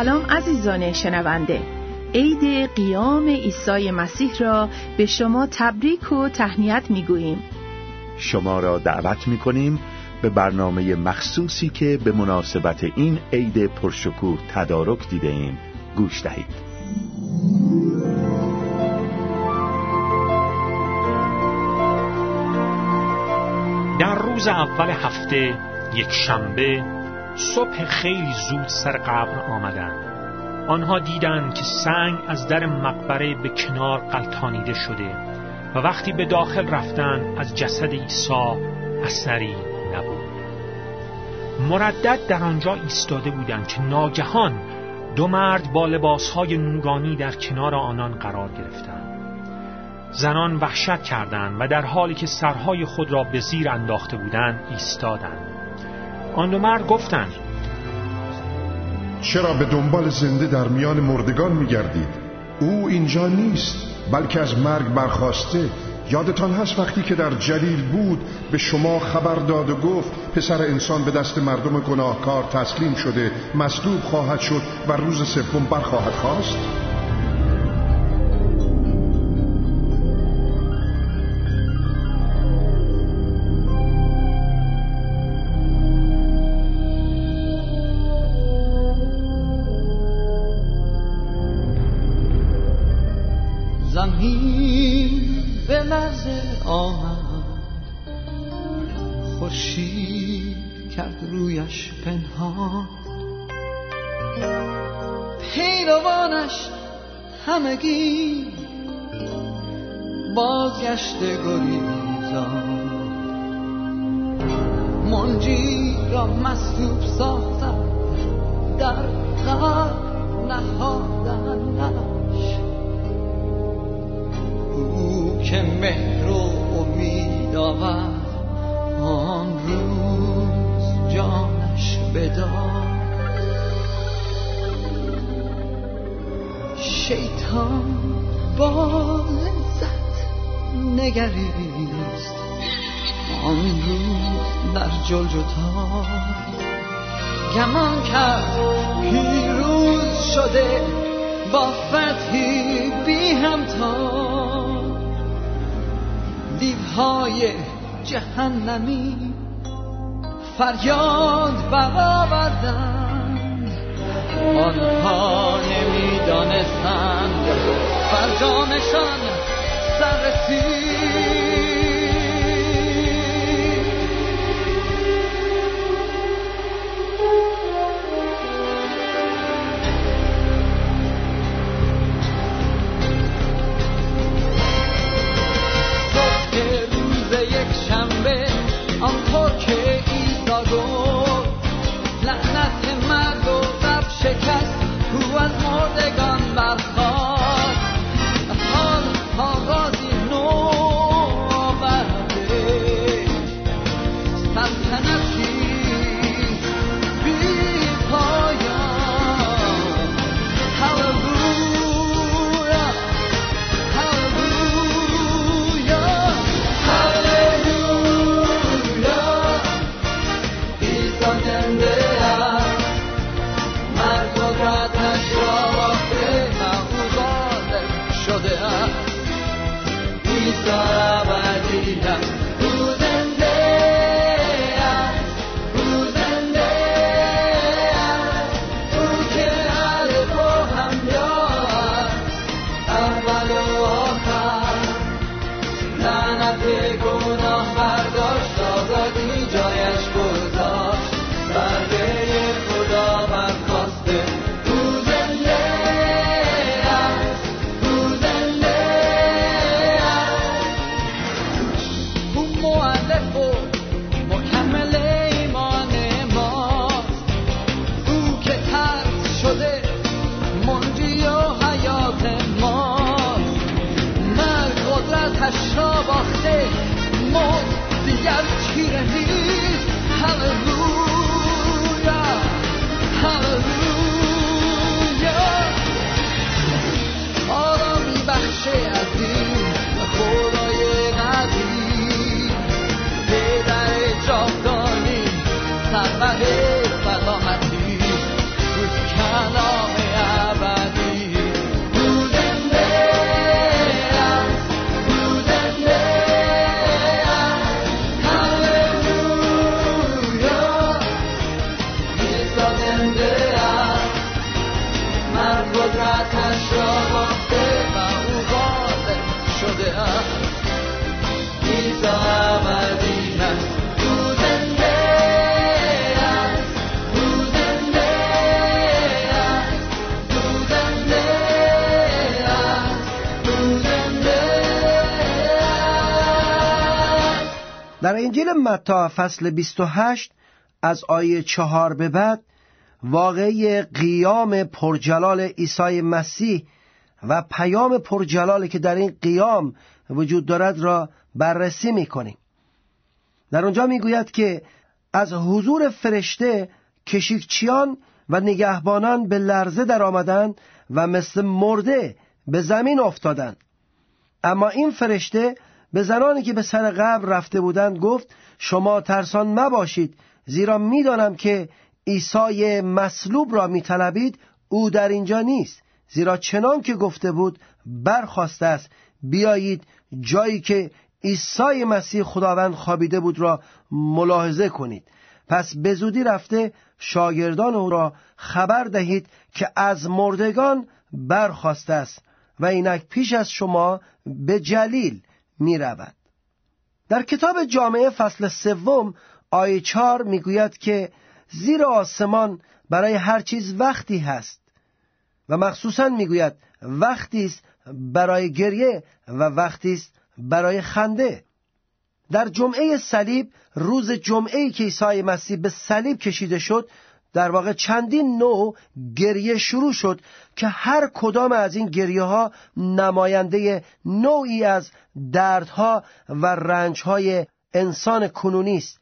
سلام عزیزان شنونده. عید قیام عیسی مسیح را به شما تبریک و تهنیت می‌گوییم. شما را دعوت می کنیم به برنامه مخصوصی که به مناسبت این عید پرشکوه تدارک دیده ایم. گوش دهید. در روز اول هفته یک شنبه صبح خیلی زود سر قبر آمدند آنها دیدند که سنگ از در مقبره به کنار قلتانیده شده و وقتی به داخل رفتند از جسد عیسی اثری نبود. مردد در آنجا ایستاده بودند که ناگهان دو مرد با لباسهای نورانی در کنار آنان قرار گرفتند. زنان وحشت کردند و در حالی که سرهای خود را به زیر انداخته بودند ایستادند. آن دو مرد گفتند چرا به دنبال زنده در میان مردگان میگردید؟ او اینجا نیست بلکه از مرگ برخواسته. یادتان هست وقتی که در جلیل بود به شما خبر داد و گفت پسر انسان به دست مردم گناهکار تسلیم شده مصلوب خواهد شد و روز سوم برخواهد خواست؟ رویش پنهان. پیروانش همگی بازگشت گریزان. منجی را مصلوب ساختن در قبر نهادنش او که مهر و امید آورد آن روز جانش بدار. شیطان با لذت نگریست. آن روز در جلجتا گمان کرد پیروز شده با فتحی بی همتا دیوهای جهنمی فریاد برآوردند. آنها نمی‌دانستند فرجامشان سر سرمه todo. روز انجیل متا فصل 28 از آیه چهار به بعد واقعی قیام پرجلال عیسی مسیح و پیام پرجلالی که در این قیام وجود دارد را بررسی می‌کنیم. در آنجا می‌گوید که از حضور فرشته کشیکچیان و نگهبانان به لرزه در آمدن و مثل مرده به زمین افتادند. اما این فرشته به زنانی که به سر قبر رفته بودند گفت شما ترسان مباشید زیرا می‌دانم که عیسی مصلوب را میطلبید او در اینجا نیست. زیرا چنان که گفته بود برخواسته است. بیایید جایی که عیسی مسیح خداوند خوابیده بود را ملاحظه کنید. پس به زودی رفته شاگردان او را خبر دهید که از مردگان برخواسته است و اینک پیش از شما به جلیل می رود. در کتاب جامعه فصل سوم آیه چار می‌گوید که زیر آسمان برای هر چیز وقتی هست و مخصوصا می‌گوید وقتی است برای گریه و وقتی است برای خنده در جمعه صلیب روز جمعه که عیسی مسیح به صلیب کشیده شد در واقع چندین نوع گریه شروع شد که هر کدام از این گریه ها نماینده نوعی از دردها و رنجهای انسان کنونی است.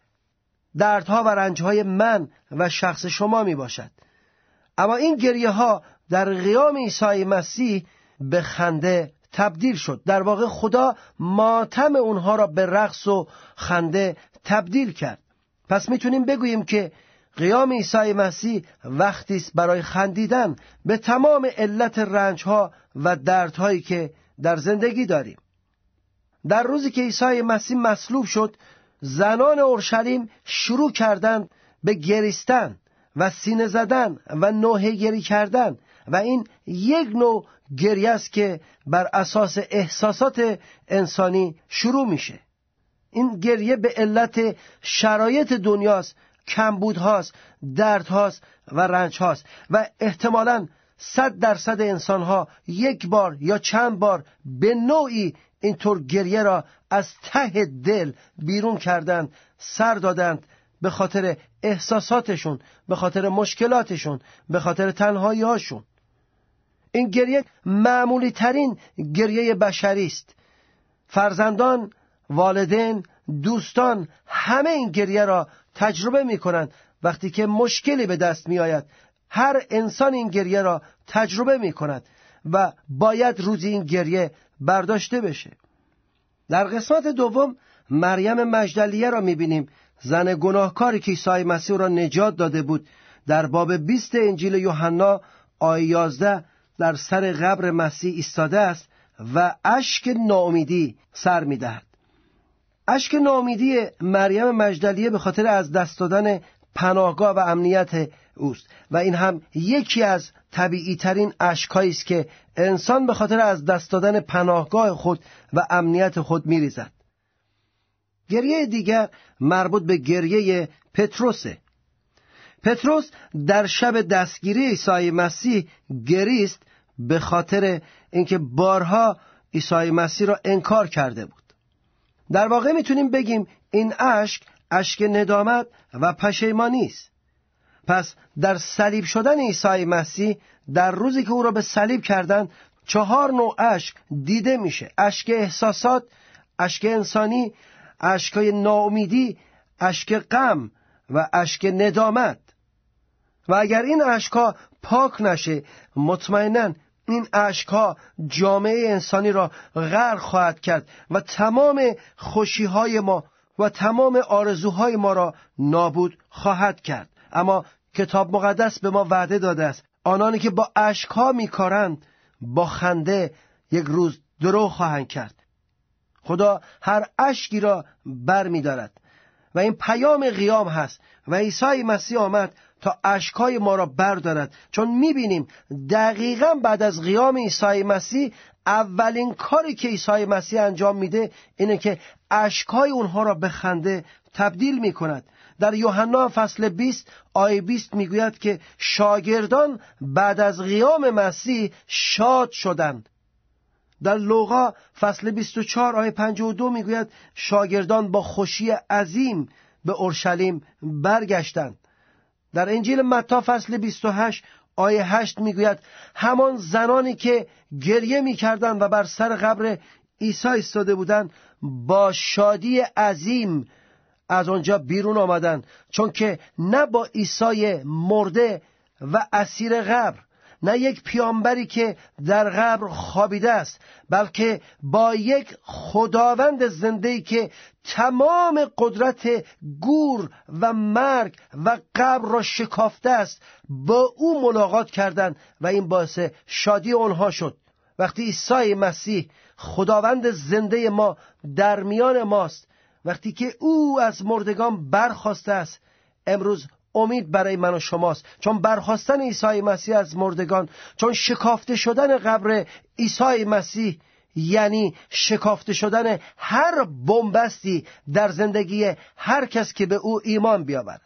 دردها و رنجهای من و شخص شما می باشد اما این گریه ها در قیام عیسی مسیح به خنده تبدیل شد. در واقع خدا ماتم اونها را به رقص و خنده تبدیل کرد. پس می‌تونیم بگوییم که قیام عیسی مسیح وقتی است برای خندیدن به تمام علت رنجها و دردهایی که در زندگی داریم. در روزی که عیسی مسیح مصلوب شد زنان اورشلیم شروع کردند به گریستن و سینه زدن و نوحه گری کردن و این یک نوع گریه است که بر اساس احساسات انسانی شروع میشه. این گریه به علت شرایط دنیاست کمبود هاست درد هاست و رنج هاست و احتمالا صد درصد انسان ها یک بار یا چند بار به نوعی اینطور گریه را از ته دل بیرون کردند سر دادند به خاطر احساساتشون به خاطر مشکلاتشون به خاطر تنهایی هاشون این گریه معمولی ترین گریه بشری است. فرزندان والدین دوستان همه این گریه را تجربه می کنند وقتی که مشکلی به دست می آید هر انسان این گریه را تجربه می کند و باید روزی این گریه برداشته بشه. در قسمت دوم مریم مجدلیه را می بینیم زن گناهکاری که عیسی مسیح را نجات داده بود. در باب 20 انجیل یوحنا آیه 11 در سر قبر مسیح ایستاده است و اشک ناامیدی سر می‌دهد. اشک ناامیدی مریم مجدلیه به خاطر از دست دادن پناهگاه و امنیت اوست. و این هم یکی از طبیعی ترین است که انسان به خاطر از دست دادن پناهگاه خود و امنیت خود میریزد. گریه دیگر مربوط به گریه پتروسه. پتروس در شب دستگیری عیسی مسیح گریست به خاطر اینکه بارها عیسی مسیح را انکار کرده بود. در واقع می‌تونیم بگیم این اشک اشک ندامت و پشیمانی است پس در صلیب شدن عیسی مسیح در روزی که او را به صلیب کردند چهار نوع اشک دیده میشه. اشک احساسات اشک انسانی اشکای ناامیدی اشک غم و اشک ندامت. و اگر این اشکها پاک نشه مطمئنا این اشکها جامعه انسانی را غرق خواهد کرد و تمام خوشیهای ما و تمام آرزوهای ما را نابود خواهد کرد. اما کتاب مقدس به ما وعده داده است. آنانی که با اشکها میکارند با خنده یک روز درو خواهند کرد. خدا هر اشکی را بر می دارد و این پیام قیام هست. و عیسی مسیح آمد تا اشکای ما را بردارد. چون می‌بینیم دقیقا بعد از قیام عیسی مسیح اولین کاری که عیسی مسیح انجام میده اینه که اشکای اونها را به خنده تبدیل می‌کند. در یوحنا فصل 20 آیه 20 می‌گوید که شاگردان بعد از قیام مسیح شاد شدند. در لوقا فصل 24 آیه 52 می‌گوید شاگردان با خوشی عظیم به اورشلیم برگشتند. در انجیل متا فصل 28 آیه 8 می‌گوید همان زنانی که گریه می‌کردند و بر سر قبر عیسی ایستاده بودند با شادی عظیم از آنجا بیرون آمدند چون که نه با عیسی مرده و اسیر قبر نه یک پیامبری که در قبر خوابیده است بلکه با یک خداوند زنده که تمام قدرت گور و مرگ و قبر را شکافته است با او ملاقات کردند و این باعث شادی آنها شد. وقتی عیسی مسیح خداوند زنده ما در میان ماست وقتی که او از مردگان برخواسته است امروز امید برای من و شماست. چون برخواستن عیسی مسیح از مردگان چون شکافته شدن قبر عیسی مسیح یعنی شکافته شدن هر بنبستی در زندگی هر کس که به او ایمان بیاورد.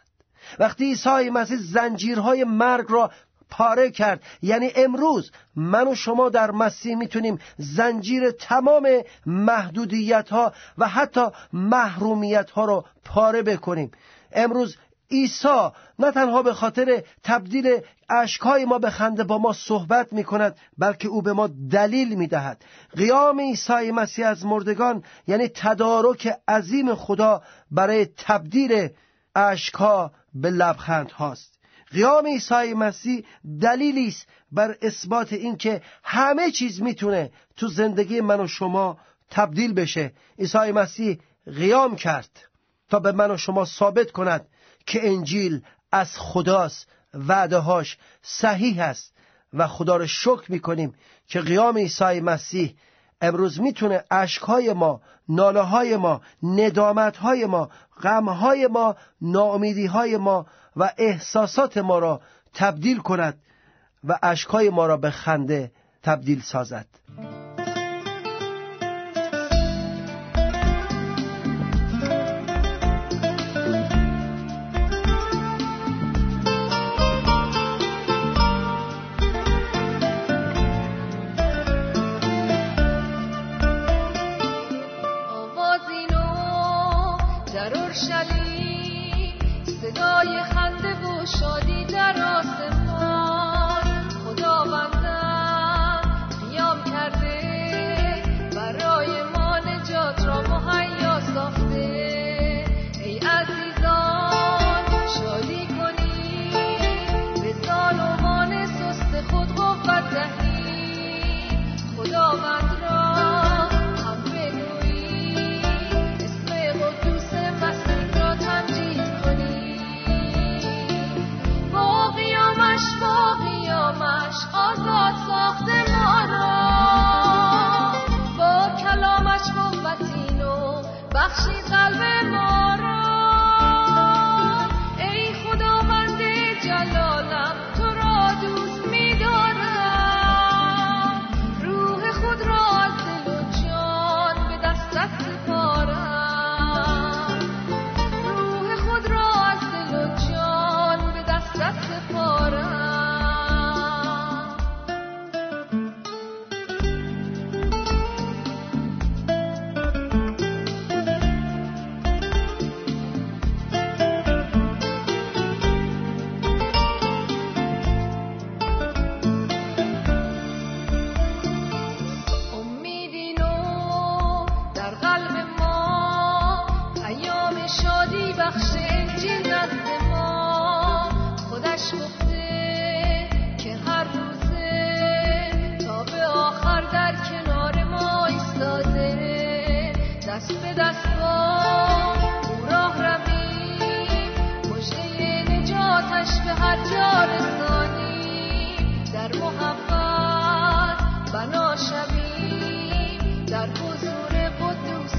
وقتی عیسی مسیح زنجیرهای مرگ را پاره کرد یعنی امروز من و شما در مسیح می‌تونیم زنجیر تمام محدودیت ها و حتی محرومیت ها رو پاره بکنیم. امروز عیسی نه تنها به خاطر تبدیل اشکهای ما به خنده با ما صحبت می کند بلکه او به ما دلیل می دهد قیام عیسی مسیح از مردگان یعنی تدارک عظیم خدا برای تبدیل اشکها به لبخند هاست. قیام عیسی مسیح دلیلی است بر اثبات اینکه همه چیز می‌تونه تو زندگی من و شما تبدیل بشه. عیسی مسیح قیام کرد تا به من و شما ثابت کند. که انجیل از خداست وعدهاش صحیح است و خدا رو شکر می‌کنیم که قیام عیسی مسیح امروز می‌تونه اشکهای ما ناله های ما ندامت های ما غم های ما ناامیدی های ما و احساسات ما را تبدیل کند و اشکهای ما را به خنده تبدیل سازد.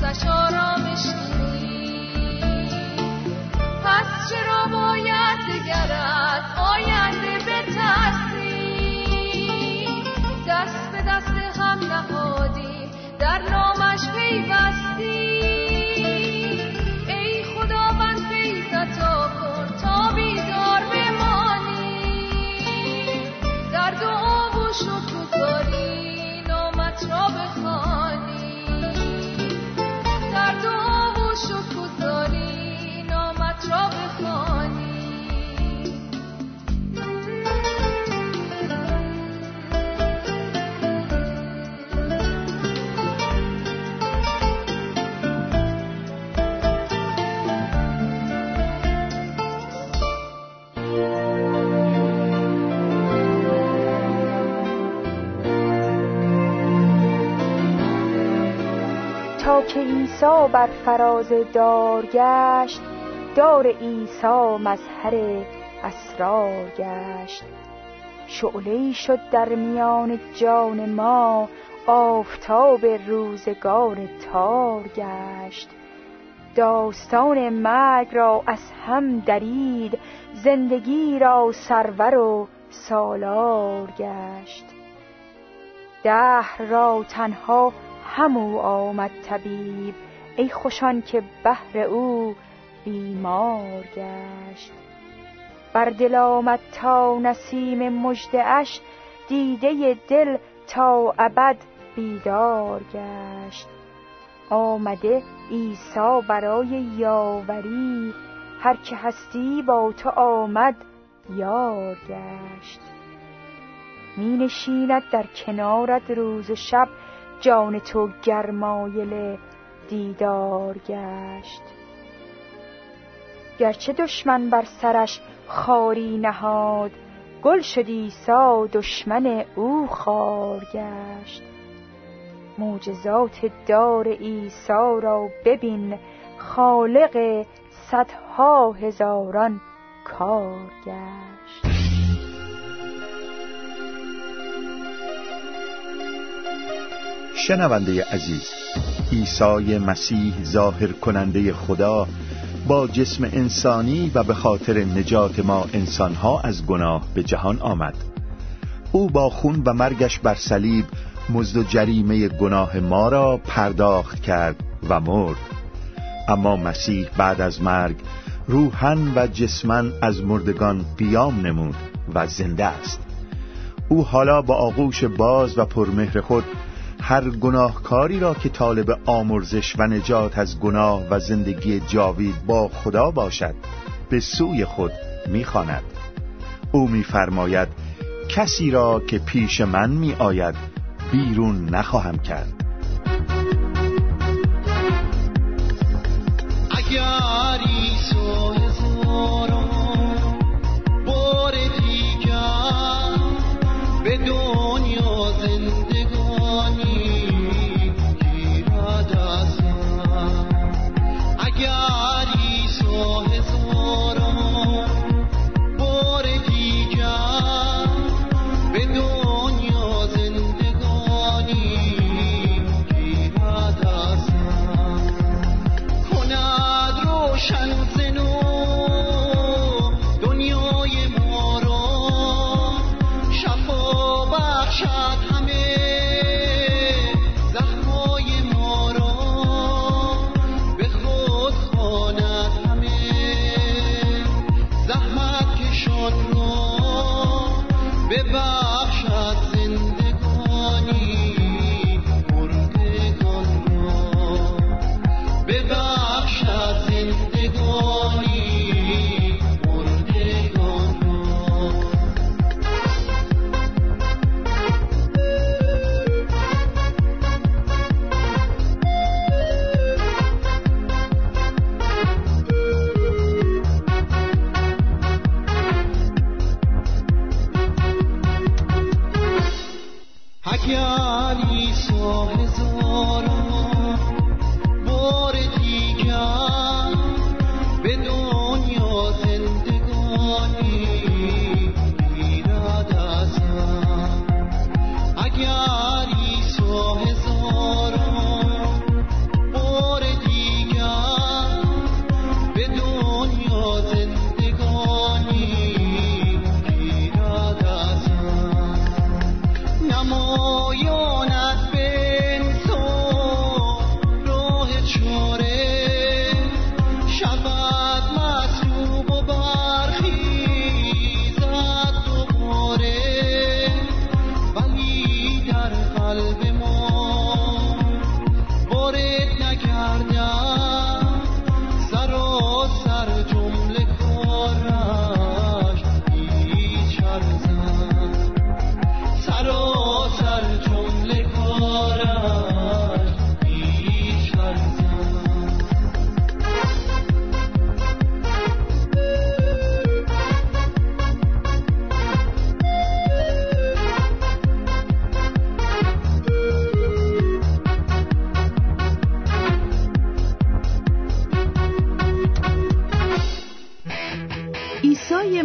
به که عیسی بر فراز دار گشت دار عیسی مظهر اسرار گشت. شعله شد در میان جان ما آفتاب روزگار تار گشت. داستان مرگ را از هم درید زندگی را سرور و سالار گشت. دهر را تنها همو آمد طبیب. ای خوشان که بهر او بیمار گشت. بر دل آمد تا نسیم مجدعش دیده دل تا ابد بیدار گشت. آمده عیسی برای یاوری هر که هستی با تو آمد یار گشت. می نشیند در کنارت روز و شب جان تو گرمایل دیدار گشت. گرچه دشمن بر سرش خاری نهاد گل شد عیسی دشمن او خار گشت. معجزات دار عیسی را ببین خالق صدها هزاران کار گشت. شنونده عزیز عیسی مسیح ظاهر کننده خدا با جسم انسانی و به خاطر نجات ما انسانها از گناه به جهان آمد. او با خون و مرگش بر صلیب مزد و جریمه گناه ما را پرداخت کرد و مرد. اما مسیح بعد از مرگ روحن و جسمن از مردگان قیام نمود و زنده است. او حالا با آغوش باز و پرمهر خود هر گناهکاری را که طالب آمرزش و نجات از گناه و زندگی جاوید با خدا باشد به سوی خود می‌خواند. او میفرماید کسی را که پیش من می آید بیرون نخواهم کرد. اگر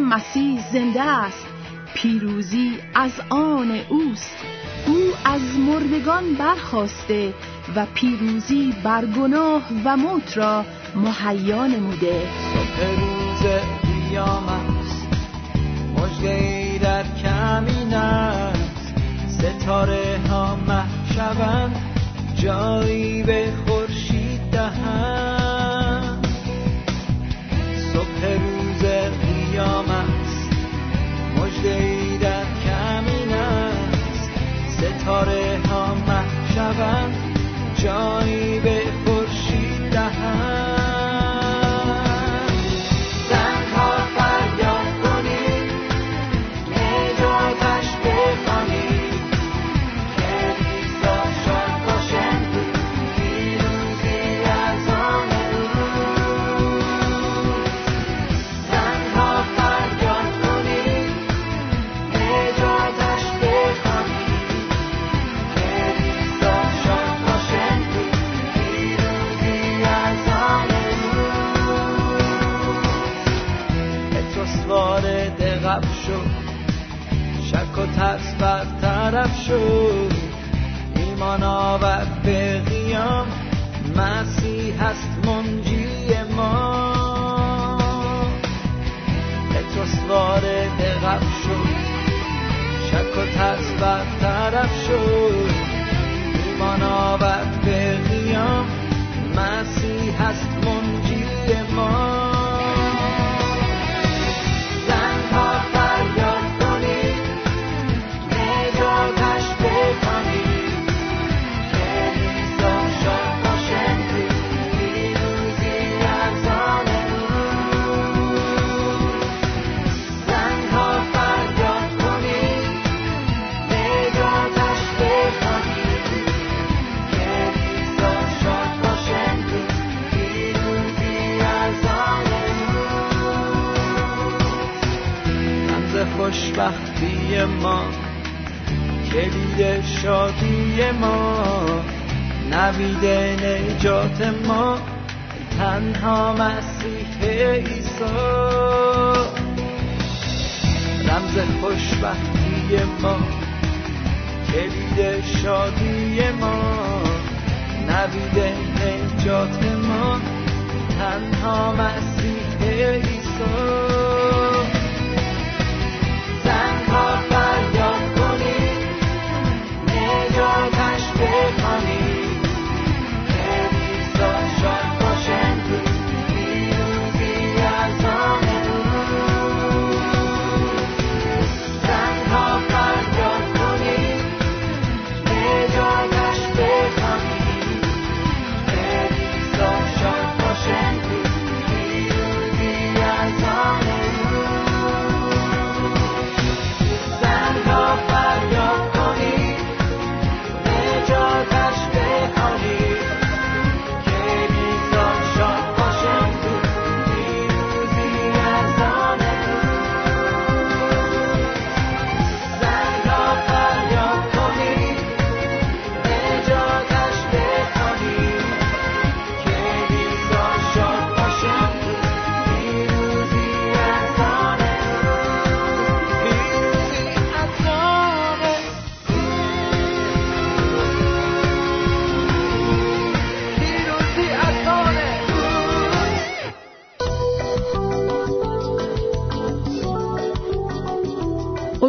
مسیح زنده است. پیروزی از آن اوست. او از مردگان برخواسته و پیروزی بر گناه و موت را مهیا نموده. صبح روز قیامت مجده در کمین است ستاره ها محشبند جایی به خورشید ستاره ها محشبند جایی به شک و ترس برطرف شد. ایمان آورد به قیام. مسیح هست منجی ما. خوشبختی ما کلید شادی ما نوید نجات ما تنها مسیح عیسی. رمز خوشبختی ما کلید شادی ما نوید نجات ما تنها مسیح عیسی.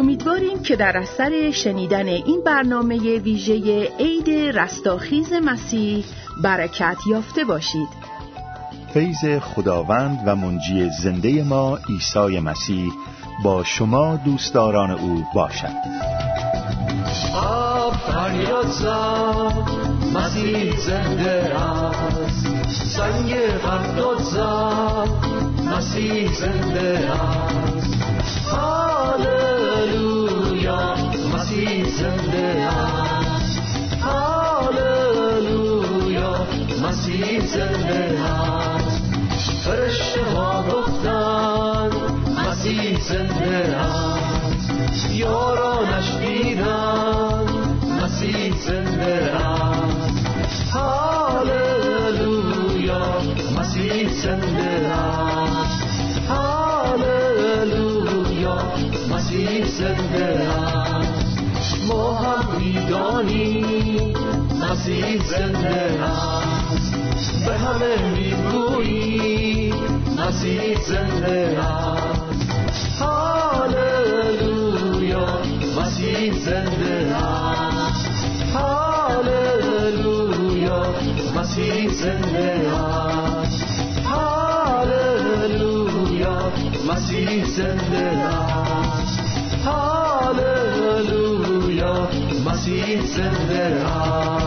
امیدواریم که در اثر شنیدن این برنامه ویژه عید رستاخیز مسیح برکت یافته باشید. فیض خداوند و منجی زنده ما عیسی مسیح با شما دوستداران او باشد. آب فریاد زد مسیح زنده است. سنگ فریاد زد مسیح زنده است. زنده است هاللویا مسیح زنده است فرشته ها گفتن مسیح زنده است یارانش دیدن مسیح زنده است هاللویا مسیح زنده است هاللویا مسیح زنده هم می‌دانیم مسیح زنده است به همه می‌گویی مسیح زنده است هاللویا مسیح زنده است هاللویا مسیح زنده است هاللویا مسیح زنده است pieces that are.